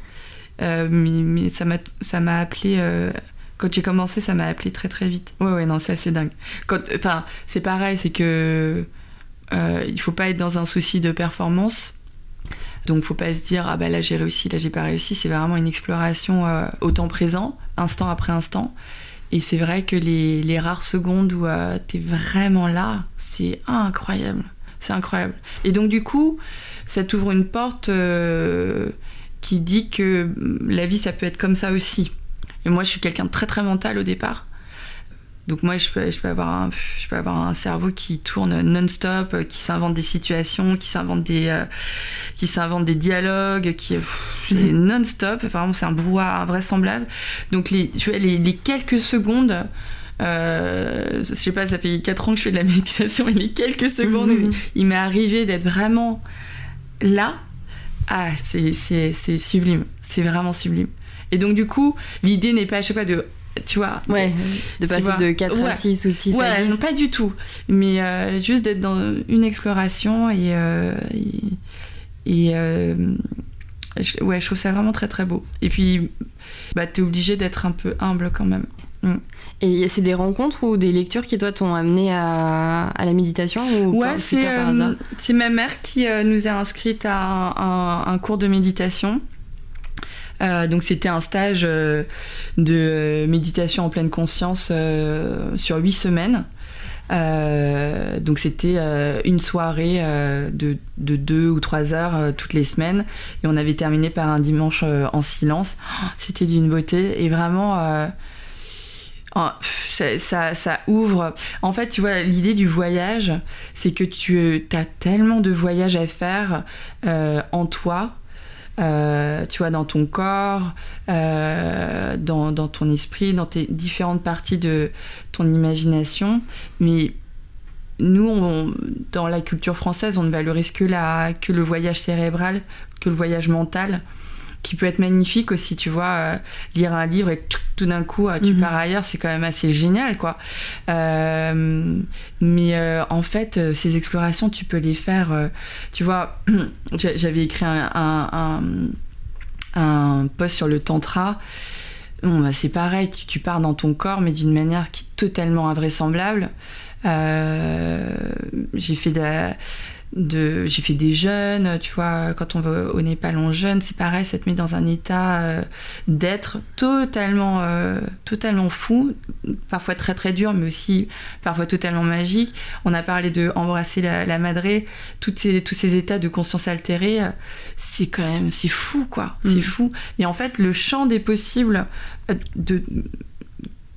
Euh, mais, mais ça m'a ça m'a appelé euh, quand j'ai commencé ça m'a appelé très très vite. Ouais ouais non c'est assez dingue. Quand enfin c'est pareil c'est que il faut pas être dans un souci de performance donc faut pas se dire ah bah là j'ai réussi, là j'ai pas réussi. C'est vraiment une exploration euh, au temps présent, instant après instant. Et c'est vrai que les, les, rares secondes où euh, t'es vraiment là, c'est incroyable. C'est incroyable. Et donc du coup, ça t'ouvre une porte euh, qui dit que la vie ça peut être comme ça aussi. Et moi je suis quelqu'un de très très mental au départ. Donc moi, je peux, je peux, avoir, un, je peux avoir un cerveau qui tourne non-stop, qui s'invente des situations, qui s'invente des, euh, qui s'invente des dialogues, qui pff, est non-stop. Enfin, vraiment, c'est un brouhaha invraisemblable. Donc les, tu vois, les, les quelques secondes. Euh, je sais pas, ça fait 4 ans que je fais de la [LAUGHS] méditation, et les quelques secondes, Mhm. il, il m'est arrivé d'être vraiment là. Ah, c'est c'est sublime. C'est vraiment sublime. Et donc, du coup, l'idée n'est pas à chaque fois de tu vois. Ouais, de passer vois. de 4 Ouais. à 6 ou de 6 à Ouais, 10. non, pas du tout. Mais euh, juste d'être dans une exploration et. euh, et, et, euh, je, ouais, je trouve ça vraiment très très beau. Et puis, bah, t'es obligé d'être un peu humble quand même. Mm. Et c'est des rencontres ou des lectures qui, toi, t'ont amené à, à la méditation ou Ouais, c'est ma mère qui nous a inscrites à un cours de méditation. Euh, donc c'était un stage euh, de euh, méditation en pleine conscience sur huit semaines. Donc c'était une soirée de, de deux ou trois heures toutes les semaines et on avait terminé par un dimanche en silence. Oh, c'était d'une beauté et vraiment ça, ouvre. En fait, tu vois, l'idée du voyage, c'est que tu as tellement de voyages à faire en toi euh, tu vois, dans ton corps, euh, dans, ton esprit, dans tes différentes parties de ton imagination. Mais nous, dans la culture française, on ne valorise que, la, que le voyage cérébral, que le voyage mental qui peut être magnifique aussi, tu vois, euh, lire un livre et tout d'un coup euh, tu mhm. pars ailleurs, c'est quand même assez génial, quoi. Euh, mais en fait, ces explorations, tu peux les faire, tu vois, [CLEARS THROAT] j'avais écrit un, un, un, post sur le tantra. Bon, bah, c'est pareil, tu, tu, pars dans ton corps, mais d'une manière qui est totalement invraisemblable. j'ai fait de la de j'ai fait des jeûnes tu vois quand on va au Népal on jeûne c'est pareil ça te met dans un état euh, d'être totalement euh, totalement fou parfois très très dur mais aussi parfois totalement magique. On a parlé de embrasser la, la madré. Toutes ces, tous ces états de conscience altérée euh, c'est quand même c'est fou quoi. C'est mm. fou. Et en fait le champ des possibles de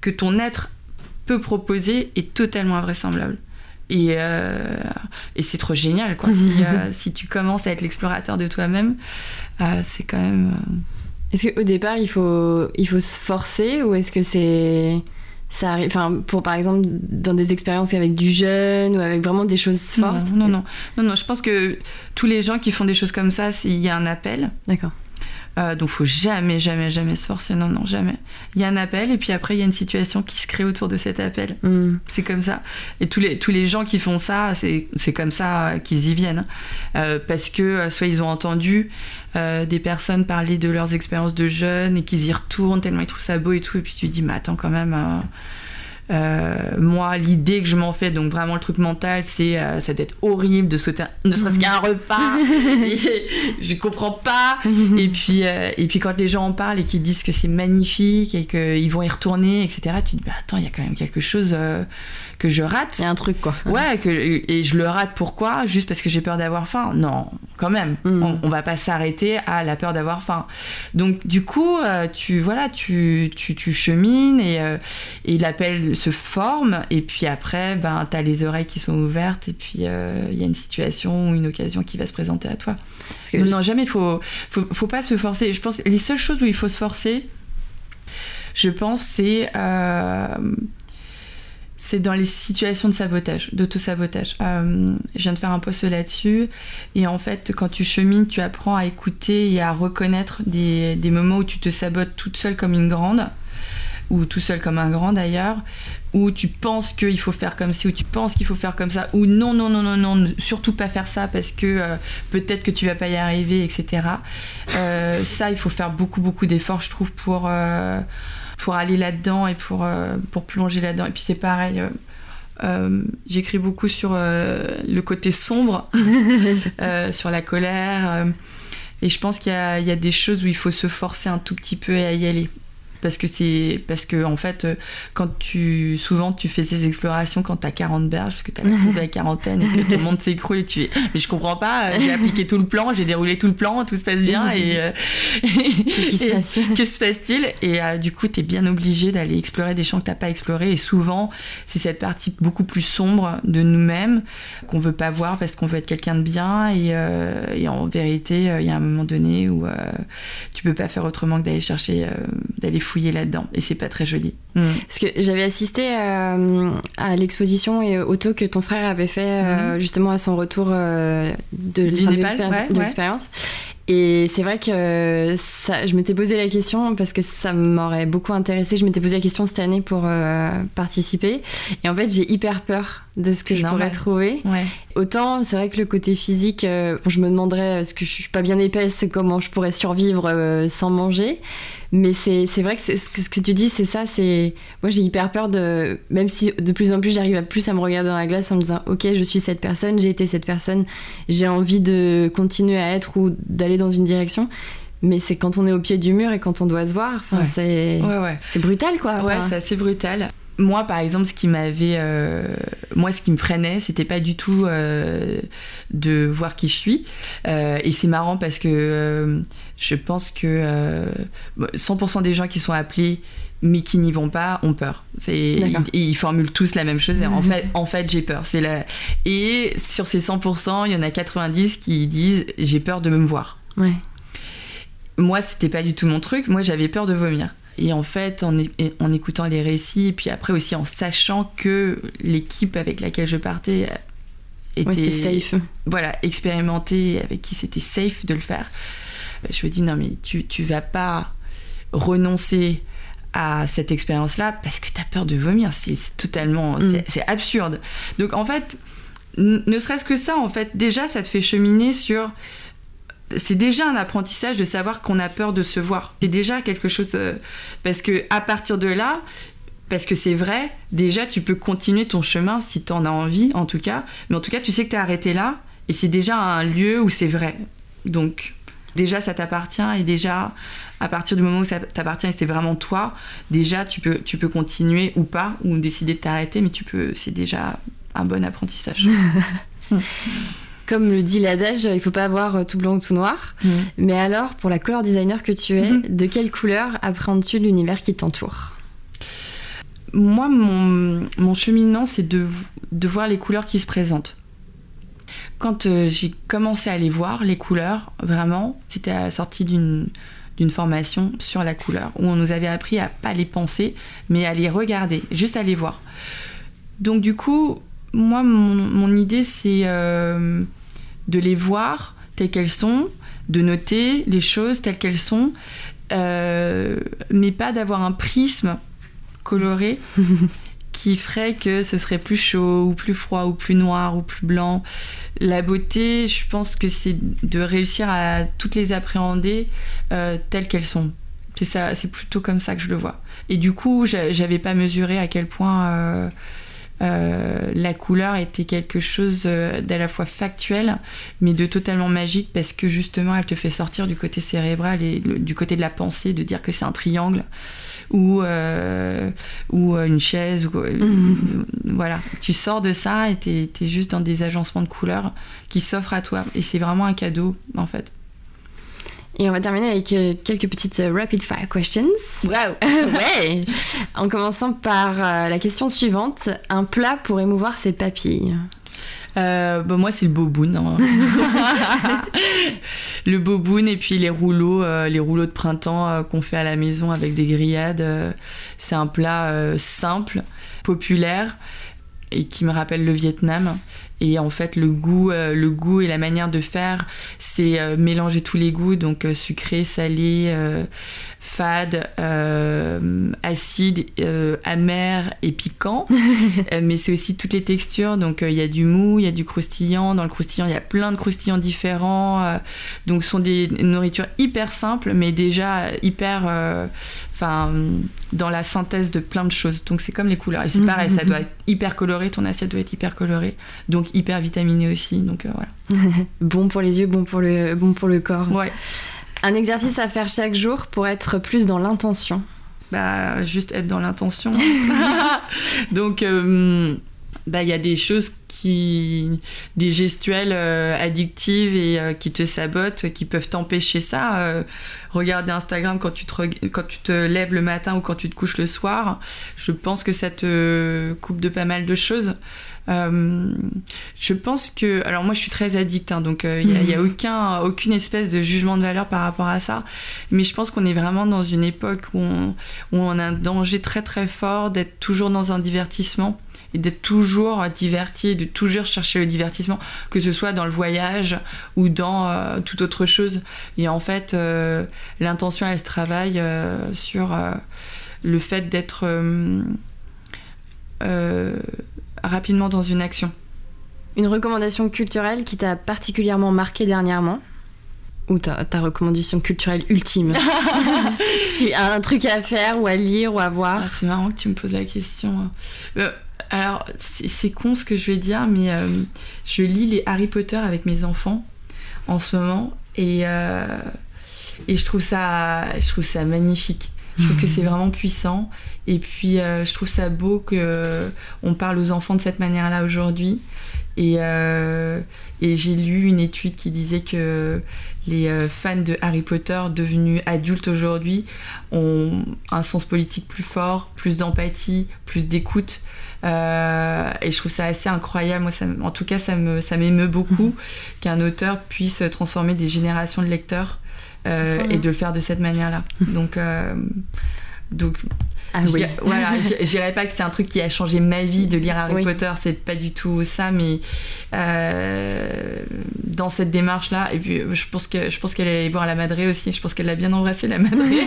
que ton être peut proposer est totalement invraisemblable et, euh, et c'est trop génial, quoi. si, euh, [LAUGHS] si, tu commences à être l'explorateur de toi-même, euh, c'est quand même. Est-ce qu'au départ, il faut, il faut se forcer ou est-ce que c'est. Ça arrive, enfin, pour par exemple, dans des expériences avec du jeûne ou avec vraiment des choses fortes Non, non, non. Non, non, je pense que tous les gens qui font des choses comme ça, il y a un appel. D'accord. Euh, donc faut jamais, jamais, jamais se forcer. Non, non, jamais. Il y a un appel et puis après il y a une situation qui se crée autour de cet appel. Mm. C'est comme ça. Et tous les, tous les gens qui font ça, c'est comme ça qu'ils y viennent. Euh, parce que euh, soit ils ont entendu des personnes parler de leurs expériences de jeunes et qu'ils y retournent tellement ils trouvent ça beau et tout. Et puis tu te dis, mais attends quand même euh, moi, l'idée que je m'en fais, donc vraiment le truc mental, c'est euh, ça doit être horrible de sauter, ne serait-ce qu'un repas. [LAUGHS] je comprends pas. et puis euh, et puis quand les gens en parlent et qu'ils disent que c'est magnifique et qu'ils vont y retourner, etc. Tu te dis bah, attends, il y a quand même quelque chose que je rate. C'est un truc quoi. Ouais, que, et je le rate pourquoi? Juste parce que j'ai peur d'avoir faim Non, quand même. Mm. On, va pas s'arrêter à la peur d'avoir faim. Donc du coup, euh, tu voilà, tu, tu, tu chemines et, euh, et l'appel se forme et puis après, ben as les oreilles qui sont ouvertes et puis euh, il y a une situation ou une occasion qui va se présenter à toi. non, jamais faut, faut faut pas se forcer. Je pense que les seules choses où il faut se forcer, je pense, c'est c'est dans les situations de sabotage, d'auto-sabotage. Euh, je viens de faire un post là-dessus. Et en fait, quand tu chemines, tu apprends à écouter et à reconnaître des, moments où tu te sabotes toute seule comme une grande, ou tout seul comme un grand d'ailleurs, où tu penses qu'il faut faire comme ci, ou tu penses qu'il faut faire comme ça, ou non, non, non, non, non, surtout pas faire ça parce que euh, peut-être que tu vas pas y arriver, etc. Euh, ça, il faut faire beaucoup, beaucoup d'efforts, je trouve, pour pour aller là-dedans et pour, euh, pour plonger là-dedans. Et puis c'est pareil. Euh, euh, j'écris beaucoup sur le côté sombre, [LAUGHS] sur la colère. et je pense qu'il y, y, a des choses où il faut se forcer un tout petit peu à y aller parce que c'est parce que en fait euh, quand tu souvent tu fais ces explorations quand t'as 40 berges parce que t'as la, la quarantaine et que tout le monde [LAUGHS] s'écroule et tu fais mais je comprends pas euh, j'ai appliqué tout le plan j'ai déroulé tout le plan tout se passe bien et, euh, que [LAUGHS] se passe-t-il? Et du coup t'es bien obligé d'aller explorer des champs que t'as pas explorés et souvent c'est cette partie beaucoup plus sombre de nous-mêmes qu'on veut pas voir parce qu'on veut être quelqu'un de bien et, et en vérité il y a un moment donné où tu peux pas faire autrement que d'aller chercher d'aller fouiller là-dedans et c'est pas très joli. Mm. Parce que j'avais assisté euh, à l'exposition et auto que ton frère avait fait euh, mm. justement à son retour euh, de l'expérience. Et c'est vrai que ça, je m'étais posé la question parce que ça m'aurait beaucoup intéressé. Je m'étais posé la question cette année pour participer. Et en fait, j'ai hyper peur de ce que je pourrais trouver. Autant, c'est vrai que le côté physique, je me demanderais, est-ce que je suis pas bien épaisse, comment je pourrais survivre sans manger. Mais c'est vrai que ce que, ce que tu dis, c'est ça. C'est Moi, j'ai hyper peur de. Même si de plus en plus, j'arrive à plus à me regarder dans la glace en me disant Ok, je suis cette personne, j'ai été cette personne, j'ai envie de continuer à être ou d'aller dans une direction. Mais c'est quand on est au pied du mur et quand on doit se voir. Enfin, c'est ouais, c'est brutal, quoi. Ouais, c'est assez brutal moi, par exemple, ce qui m'avait, euh, moi, ce qui me freinait, c'était pas du tout euh, de voir qui je suis. Euh, et c'est marrant parce que je pense que 100% des gens qui sont appelés mais qui n'y vont pas ont peur. Ils, ils, formulent tous la même chose. en fait, en fait j'ai peur. C'est la... Et sur ces 100%, il y en a 90 qui disent j'ai peur de me voir. Ouais. moi, c'était pas du tout mon truc. Moi, j'avais peur de vomir. Et en fait, en, en, écoutant les récits, et puis après aussi en sachant que l'équipe avec laquelle je partais était safe. Voilà, expérimentée, avec qui c'était safe de le faire, je me dis non, mais tu, tu vas pas renoncer à cette expérience-là parce que tu as peur de vomir. C'est totalement. Mm. C'est absurde. Donc en fait, ne serait-ce que ça, en fait, déjà, ça te fait cheminer sur c'est déjà un apprentissage de savoir qu'on a peur de se voir. C'est déjà quelque chose euh, parce que à partir de là, parce que c'est vrai, déjà tu peux continuer ton chemin si tu en as envie en tout cas, mais en tout cas tu sais que tu arrêté là et c'est déjà un lieu où c'est vrai. Donc déjà ça t'appartient et déjà à partir du moment où ça t'appartient et c'est vraiment toi, déjà tu peux tu peux continuer ou pas ou décider de t'arrêter mais tu peux c'est déjà un bon apprentissage. [LAUGHS] comme le dit l'adage, il faut pas avoir euh, tout blanc ou tout noir. Mm. Mais alors, pour la couleur designer que tu es, mm-hmm. de quelle couleur appréhendes-tu l'univers qui t'entoure? Moi, mon, mon cheminement, c'est de, de, voir les couleurs qui se présentent. Quand euh, j'ai commencé à les voir, les couleurs, vraiment, c'était à la sortie d'une d'une formation sur la couleur, où on nous avait appris à pas les penser, mais à les regarder, juste à les voir. Donc du coup, moi, mon, mon idée, c'est euh, de les voir telles qu'elles sont, de noter les choses telles qu'elles sont, euh, mais pas d'avoir un prisme coloré [LAUGHS] qui ferait que ce serait plus chaud ou plus froid ou plus noir ou plus blanc. La beauté, je pense que c'est de réussir à toutes les appréhender euh, telles qu'elles sont. C'est ça, c'est plutôt comme ça que je le vois. Et du coup, j'avais pas mesuré à quel point la couleur était quelque chose euh, d'à la fois factuel, mais de totalement magique parce que justement, elle te fait sortir du côté cérébral et du côté de la pensée, de dire que c'est un triangle ou, euh, ou une chaise. Ou, mhm. [LAUGHS] Voilà, tu sors de ça et t'es es juste dans des agencements de couleurs qui s'offrent à toi. Et c'est vraiment un cadeau, en fait. Et on va terminer avec euh, quelques petites euh, rapid fire questions. Wow [LAUGHS] Ouais. En commençant par euh, la question suivante. Un plat pour émouvoir ses papilles. Bah, moi c'est le boboon hein. [LAUGHS] le boboon et puis les rouleaux les rouleaux de printemps qu'on fait à la maison avec des grillades c'est un plat simple populaire et qui me rappelle le Vietnam et en fait, le goût, euh, le goût et la manière de faire, c'est euh, mélanger tous les goûts, donc euh, sucré, salé, fade, acide, amer et piquant. [LAUGHS] mais c'est aussi toutes les textures. Donc il y a du mou, il y a du croustillant. Dans le croustillant, il y a plein de croustillants différents. donc ce sont des nourritures hyper simples, mais déjà hyper enfin dans la synthèse de plein de choses. Donc c'est comme les couleurs. Et c'est pareil, ça doit être hyper coloré, ton assiette doit être hyper colorée. Donc hyper vitaminé aussi. Donc euh, voilà. [LAUGHS] bon pour les yeux, bon pour le, bon pour le corps. Ouais. Un exercice à faire chaque jour pour être plus dans l'intention. Bah juste être dans l'intention. [LAUGHS] [LAUGHS] Donc euh, bah il y a des choses qui des gestuelles euh, addictives et qui te sabotent qui peuvent t'empêcher ça. Regarder Instagram quand tu te quand tu te lèves le matin ou quand tu te couches le soir. Je pense que ça te coupe de pas mal de choses. Euh, je pense que, alors moi je suis très addict, hein, donc il euh, n'y a, a, [LAUGHS] aucun, aucune espèce de jugement de valeur par rapport à ça, mais je pense qu'on est vraiment dans une époque où on, où on a un danger très très fort d'être toujours dans un divertissement et d'être toujours diverti, de toujours chercher le divertissement, que ce soit dans le voyage ou dans euh, toute autre chose. Et en fait, l'intention, elle se travaille sur le fait d'être rapidement dans une action. Une recommandation culturelle qui t'a particulièrement marqué dernièrement? Ou ta, ta, recommandation culturelle ultime [LAUGHS] Si un truc à faire ou à lire ou à voir. Ah, c'est marrant que tu me poses la question. Euh, alors, c'est con ce que je vais dire, mais euh, je lis les Harry Potter avec mes enfants en ce moment et, euh, et je, trouve ça, je trouve ça magnifique. Je trouve que c'est vraiment puissant. Et puis, euh, je trouve ça beau qu'on parle aux enfants de cette manière-là aujourd'hui. Et, euh, et j'ai lu une étude qui disait que les fans de Harry Potter devenus adultes aujourd'hui ont un sens politique plus fort, plus d'empathie, plus d'écoute. et je trouve ça assez incroyable. Moi, ça, en tout cas, ça m'émeut ça beaucoup [LAUGHS] qu'un auteur puisse transformer des générations de lecteurs et de le faire de cette manière-là. Donc, donc ah oui. voilà, [LAUGHS] je dirais pas que c'est un truc qui a changé ma vie de lire Harry Potter, c'est pas du tout ça, mais euh, dans cette démarche-là, et puis je pense que je pense qu'elle est allée voir la Madré aussi, je pense qu'elle a bien embrassé la Madré. [LAUGHS]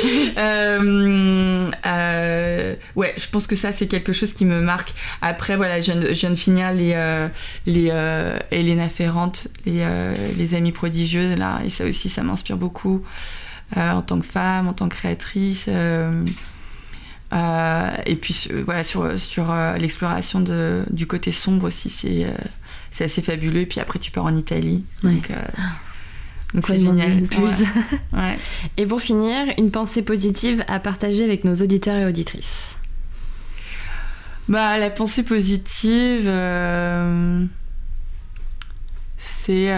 [LAUGHS] euh, euh, ouais, je pense que ça c'est quelque chose qui me marque. Après voilà, je viens, de finir les euh, les euh, Elena Ferrante, les les amis prodigieux là, et ça aussi ça m'inspire beaucoup. en tant que femme, en tant que créatrice. Euh, et puis voilà sur, sur euh, l'exploration du côté sombre aussi, c'est euh, c'est assez fabuleux. Et puis après, tu pars en Italie. Donc, donc c'est génial. Plus. [LAUGHS] Et pour finir, une pensée positive à partager avec nos auditeurs et auditrices. Bah, la pensée positive, c'est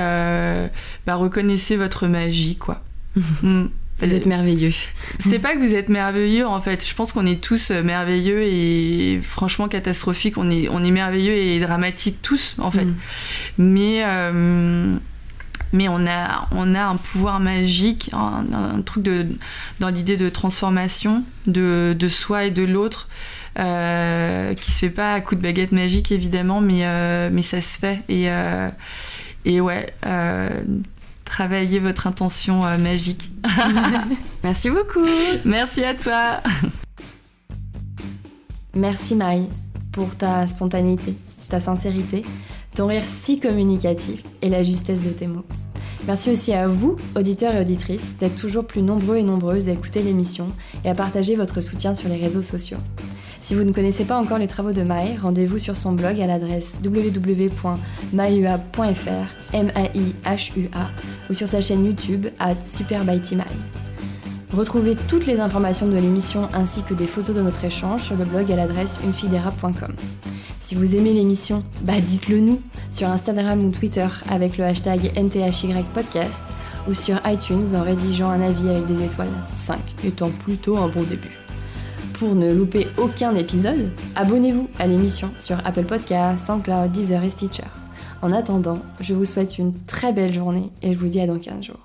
bah, reconnaissez votre magie, quoi. [LAUGHS] Mm. Vous êtes merveilleux. C'est pas que vous êtes merveilleux en fait. Je pense qu'on est tous euh, merveilleux et franchement catastrophiques. On est, on est merveilleux et dramatiques tous en fait. Mm. Mais euh, mais on a, on a un pouvoir magique, un, truc de, dans l'idée de transformation de, de, soi et de l'autre, euh, qui se fait pas à coup de baguette magique évidemment, mais, euh, mais ça se fait. Et, et ouais, travailler votre intention euh, magique. [LAUGHS] Merci beaucoup. Merci à toi. Merci Maï pour ta spontanéité, ta sincérité, ton rire si communicatif et la justesse de tes mots. Merci aussi à vous, auditeurs et auditrices, d'être toujours plus nombreux et nombreuses à écouter l'émission et à partager votre soutien sur les réseaux sociaux. Si vous ne connaissez pas encore les travaux de Mai, rendez-vous sur son blog à l'adresse www.maihua.fr, M-A-I-H-U-A, ou sur sa chaîne YouTube à Super Retrouvez toutes les informations de l'émission ainsi que des photos de notre échange sur le blog à l'adresse unefidera.com. Si vous aimez l'émission, bah dites-le nous sur Instagram ou Twitter avec le hashtag NTHYpodcast ou sur iTunes en rédigeant un avis avec des étoiles, 5 étant plutôt un bon début. Pour ne louper aucun épisode, abonnez-vous à l'émission sur Apple Podcasts, SoundCloud, Deezer et Stitcher. En attendant, je vous souhaite une très belle journée et je vous dis à dans 15 jours.